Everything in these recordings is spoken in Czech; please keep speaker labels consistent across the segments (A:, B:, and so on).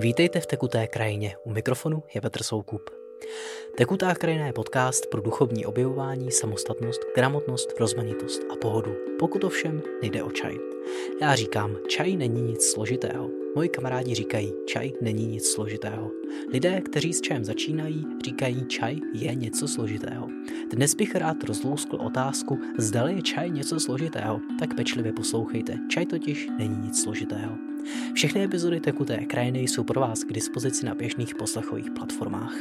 A: Vítejte v Tekuté krajině. U mikrofonu je Petr Soukup. Tekutá krajina je podcast pro duchovní objevování, samostatnost, gramotnost, rozmanitost a pohodu. Pokud ovšem nejde o čaj. Já říkám, čaj není nic složitého. Moji kamarádi říkají, čaj není nic složitého. Lidé, kteří s čajem začínají, říkají, čaj je něco složitého. Dnes bych rád rozlouskl otázku, zda je čaj něco složitého, tak pečlivě poslouchejte. Čaj totiž není nic složitého. Všechny epizody Tekuté krajiny jsou pro vás k dispozici na běžných poslechových platformách.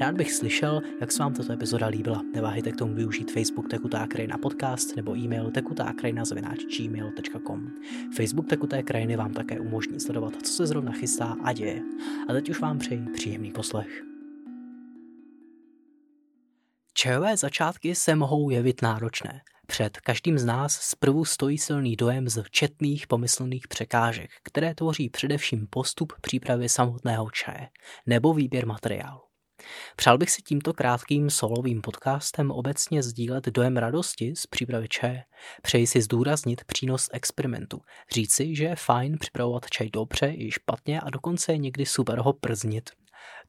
A: Rád bych slyšel, jak se vám tato epizoda líbila. Neváhejte k tomu využít Facebook Tekutá krajina podcast nebo e-mail tekutákrajina.gmail.com Facebook Tekuté krajiny vám také umožní sledovat, co se zrovna chystá a děje. A teď už vám přeji příjemný poslech. Čajové začátky se mohou jevit náročné. Před každým z nás zprvu stojí silný dojem z četných pomyslných překážek, které tvoří především postup přípravy samotného čaje nebo výběr materiálu. Přál bych si tímto krátkým solovým podcastem obecně sdílet dojem radosti z přípravy čaje. Přeji si zdůraznit přínos experimentu. Říci, že je fajn připravovat čaj dobře i špatně a dokonce někdy super ho prznit.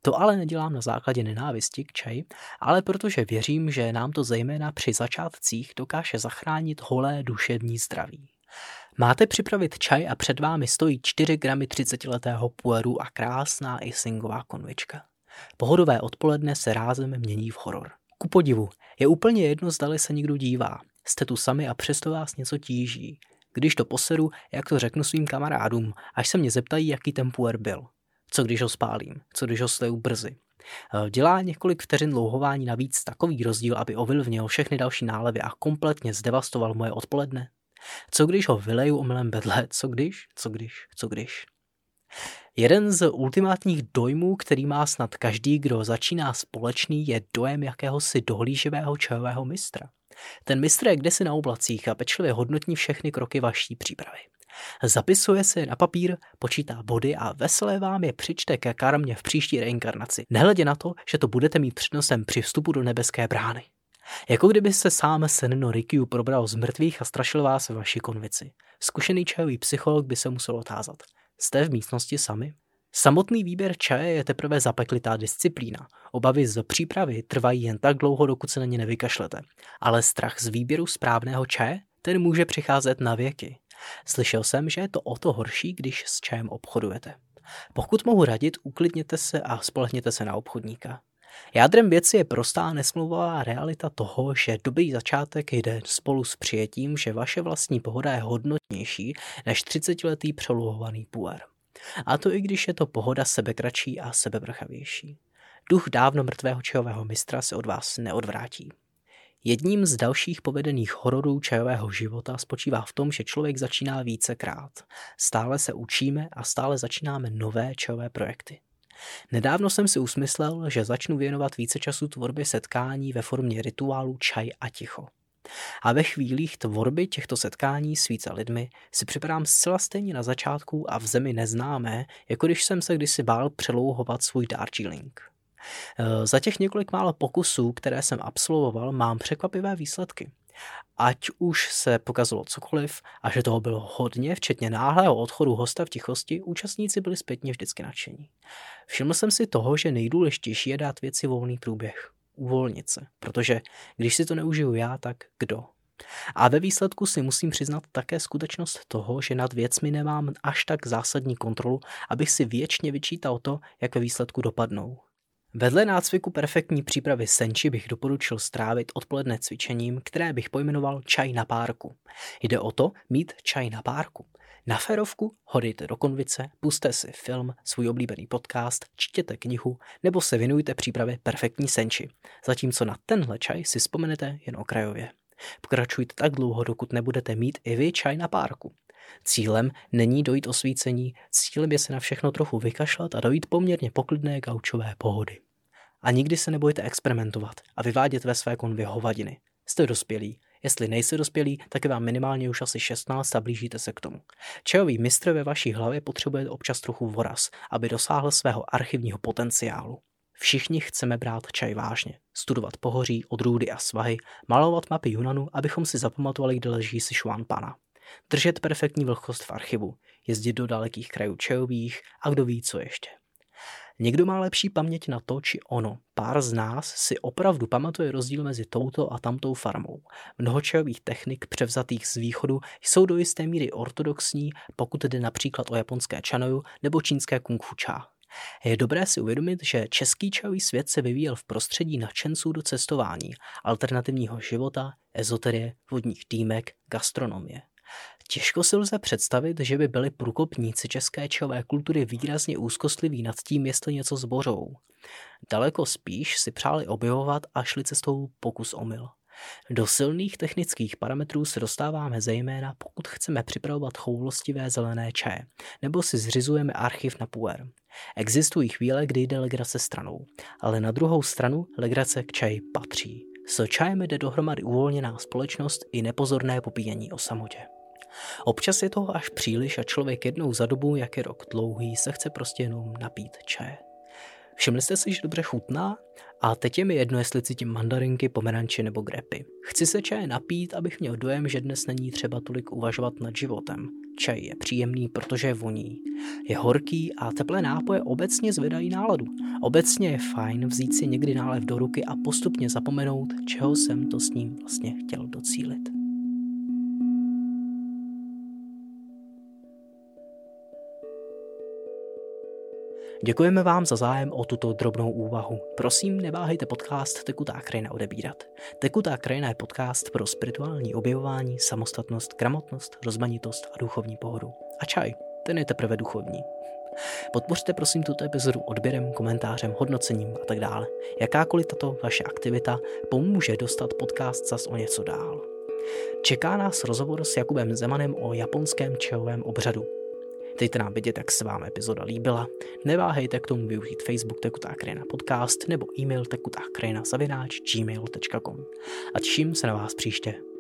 A: To ale nedělám na základě nenávisti k čaji, ale protože věřím, že nám to zejména při začátcích dokáže zachránit holé duševní zdraví. Máte připravit čaj a před vámi stojí 4 gramy 30-letého pueru a krásná isingová konvička. Pohodové odpoledne se rázem mění v horor. Ku podivu, je úplně jedno, zdali se někdo dívá. Jste tu sami a přesto vás něco tíží. Když to poseru, jak to řeknu svým kamarádům, až se mě zeptají, jaký ten puer byl. Co když ho spálím? Co když ho sleju brzy? Eh, dělá několik vteřin dlouhování navíc takový rozdíl, aby ovlivnil všechny další nálevy a kompletně zdevastoval moje odpoledne? Co když ho vyleju omylem bedle? Co když? Co když? Co když? Jeden z ultimátních dojmů, který má snad každý, kdo začíná společný, je dojem jakéhosi dohlíživého čajového mistra. Ten mistr je kdesi na oblacích a pečlivě hodnotí všechny kroky vaší přípravy. Zapisuje si na papír, počítá body a veselé vám je přičte ke karmě v příští reinkarnaci. Nehledě na to, že to budete mít přednosem při vstupu do nebeské brány. Jako kdyby se sám Senno Rikyu probral z mrtvých a strašil vás ve vaší konvici. Zkušený čajový psycholog by se musel otázat. Jste v místnosti sami? Samotný výběr čaje je teprve zapeklitá disciplína. Obavy z přípravy trvají jen tak dlouho, dokud se na ně nevykašlete. Ale strach z výběru správného čaje, ten může přicházet na věky. Slyšel jsem, že je to o to horší, když s čajem obchodujete. Pokud mohu radit, uklidněte se a spolehněte se na obchodníka. Jádrem věci je prostá nesmluvová realita toho, že dobrý začátek jde spolu s přijetím, že vaše vlastní pohoda je hodnotnější než 30-letý přeluhovaný puer. A to i když je to pohoda sebekratší a sebebrchavější. Duch dávno mrtvého čajového mistra se od vás neodvrátí. Jedním z dalších povedených hororů čajového života spočívá v tom, že člověk začíná vícekrát. Stále se učíme a stále začínáme nové čajové projekty. Nedávno jsem si usmyslel, že začnu věnovat více času tvorbě setkání ve formě rituálu čaj a ticho. A ve chvílích tvorby těchto setkání s více lidmi si připadám zcela stejně na začátku a v zemi neznámé, jako když jsem se kdysi bál přelouhovat svůj Darjeeling. Eh, za těch několik málo pokusů, které jsem absolvoval, mám překvapivé výsledky. Ať už se pokazalo cokoliv a že toho bylo hodně, včetně náhlého odchodu hosta v tichosti, účastníci byli zpětně vždycky nadšení. Všiml jsem si toho, že nejdůležitější je dát věci volný průběh. Uvolnit se, protože když si to neužiju já, tak kdo? A ve výsledku si musím přiznat také skutečnost toho, že nad věcmi nemám až tak zásadní kontrolu, abych si věčně vyčítal to, jak ve výsledku dopadnou. Vedle nácviku perfektní přípravy senči bych doporučil strávit odpoledne cvičením, které bych pojmenoval čaj na párku. Jde o to mít čaj na párku. Na ferovku hodejte do konvice, puste si film, svůj oblíbený podcast, čtěte knihu nebo se věnujte přípravě perfektní senči, zatímco na tenhle čaj si vzpomenete jen okrajově. Pokračujte tak dlouho, dokud nebudete mít i vy čaj na párku. Cílem není dojít osvícení, cílem je se na všechno trochu vykašlat a dojít poměrně poklidné gaučové pohody. A nikdy se nebojte experimentovat a vyvádět ve své konvě hovadiny. Jste dospělí. Jestli nejste dospělí, tak je vám minimálně už asi 16 a blížíte se k tomu. Čajový mistr ve vaší hlavě potřebuje občas trochu voraz, aby dosáhl svého archivního potenciálu. Všichni chceme brát čaj vážně, studovat pohoří, odrůdy a svahy, malovat mapy Junanu, abychom si zapamatovali, kde leží Sichuan pana. Držet perfektní vlhkost v archivu, jezdit do dalekých krajů čajových a kdo ví co ještě. Někdo má lepší paměť na to či ono. Pár z nás si opravdu pamatuje rozdíl mezi touto a tamtou farmou. Mnoho čajových technik převzatých z východu jsou do jisté míry ortodoxní, pokud jde například o japonské čanoju nebo čínské kung fu cha. Je dobré si uvědomit, že český čajový svět se vyvíjel v prostředí nadšenců do cestování, alternativního života, ezoterie, vodních dýmek, gastronomie. Těžko si lze představit, že by byli průkopníci české čajové kultury výrazně úzkostliví nad tím, jestli něco zbořou. Daleko spíš si přáli objevovat a šli cestou pokus omyl. Do silných technických parametrů se dostáváme zejména, pokud chceme připravovat choulostivé zelené čaje, nebo si zřizujeme archiv na puer. Existují chvíle, kdy jde legrace stranou, ale na druhou stranu legrace k čaji patří. S čajem jde dohromady uvolněná společnost i nepozorné popíjení o samotě. Občas je toho až příliš a člověk jednou za dobu, jak je rok dlouhý, se chce prostě jenom napít čaje. Všimli jste si, že dobře chutná? A teď je mi jedno, jestli cítím mandarinky, pomeranče nebo grepy. Chci se čaje napít, abych měl dojem, že dnes není třeba tolik uvažovat nad životem. Čaj je příjemný, protože je voní. Je horký a teplé nápoje obecně zvedají náladu. Obecně je fajn vzít si někdy nálev do ruky a postupně zapomenout, čeho jsem to s ním vlastně chtěl docílit. Děkujeme vám za zájem o tuto drobnou úvahu. Prosím, neváhejte podcast Tekutá krajina odebírat. Tekutá krajina je podcast pro spirituální objevování, samostatnost, gramotnost, rozmanitost a duchovní pohodu. A čaj, ten je teprve duchovní. Podpořte prosím tuto epizodu odběrem, komentářem, hodnocením a tak dále. Jakákoliv tato vaše aktivita pomůže dostat podcast zas o něco dál. Čeká nás rozhovor s Jakubem Zemanem o japonském čajovém obřadu. Dejte nám vědět, jak se vám epizoda líbila. Neváhejte k tomu využít Facebook Tekutá krajina podcast nebo e-mail tekutákrajina zavináč gmail.com. A těším se na vás příště.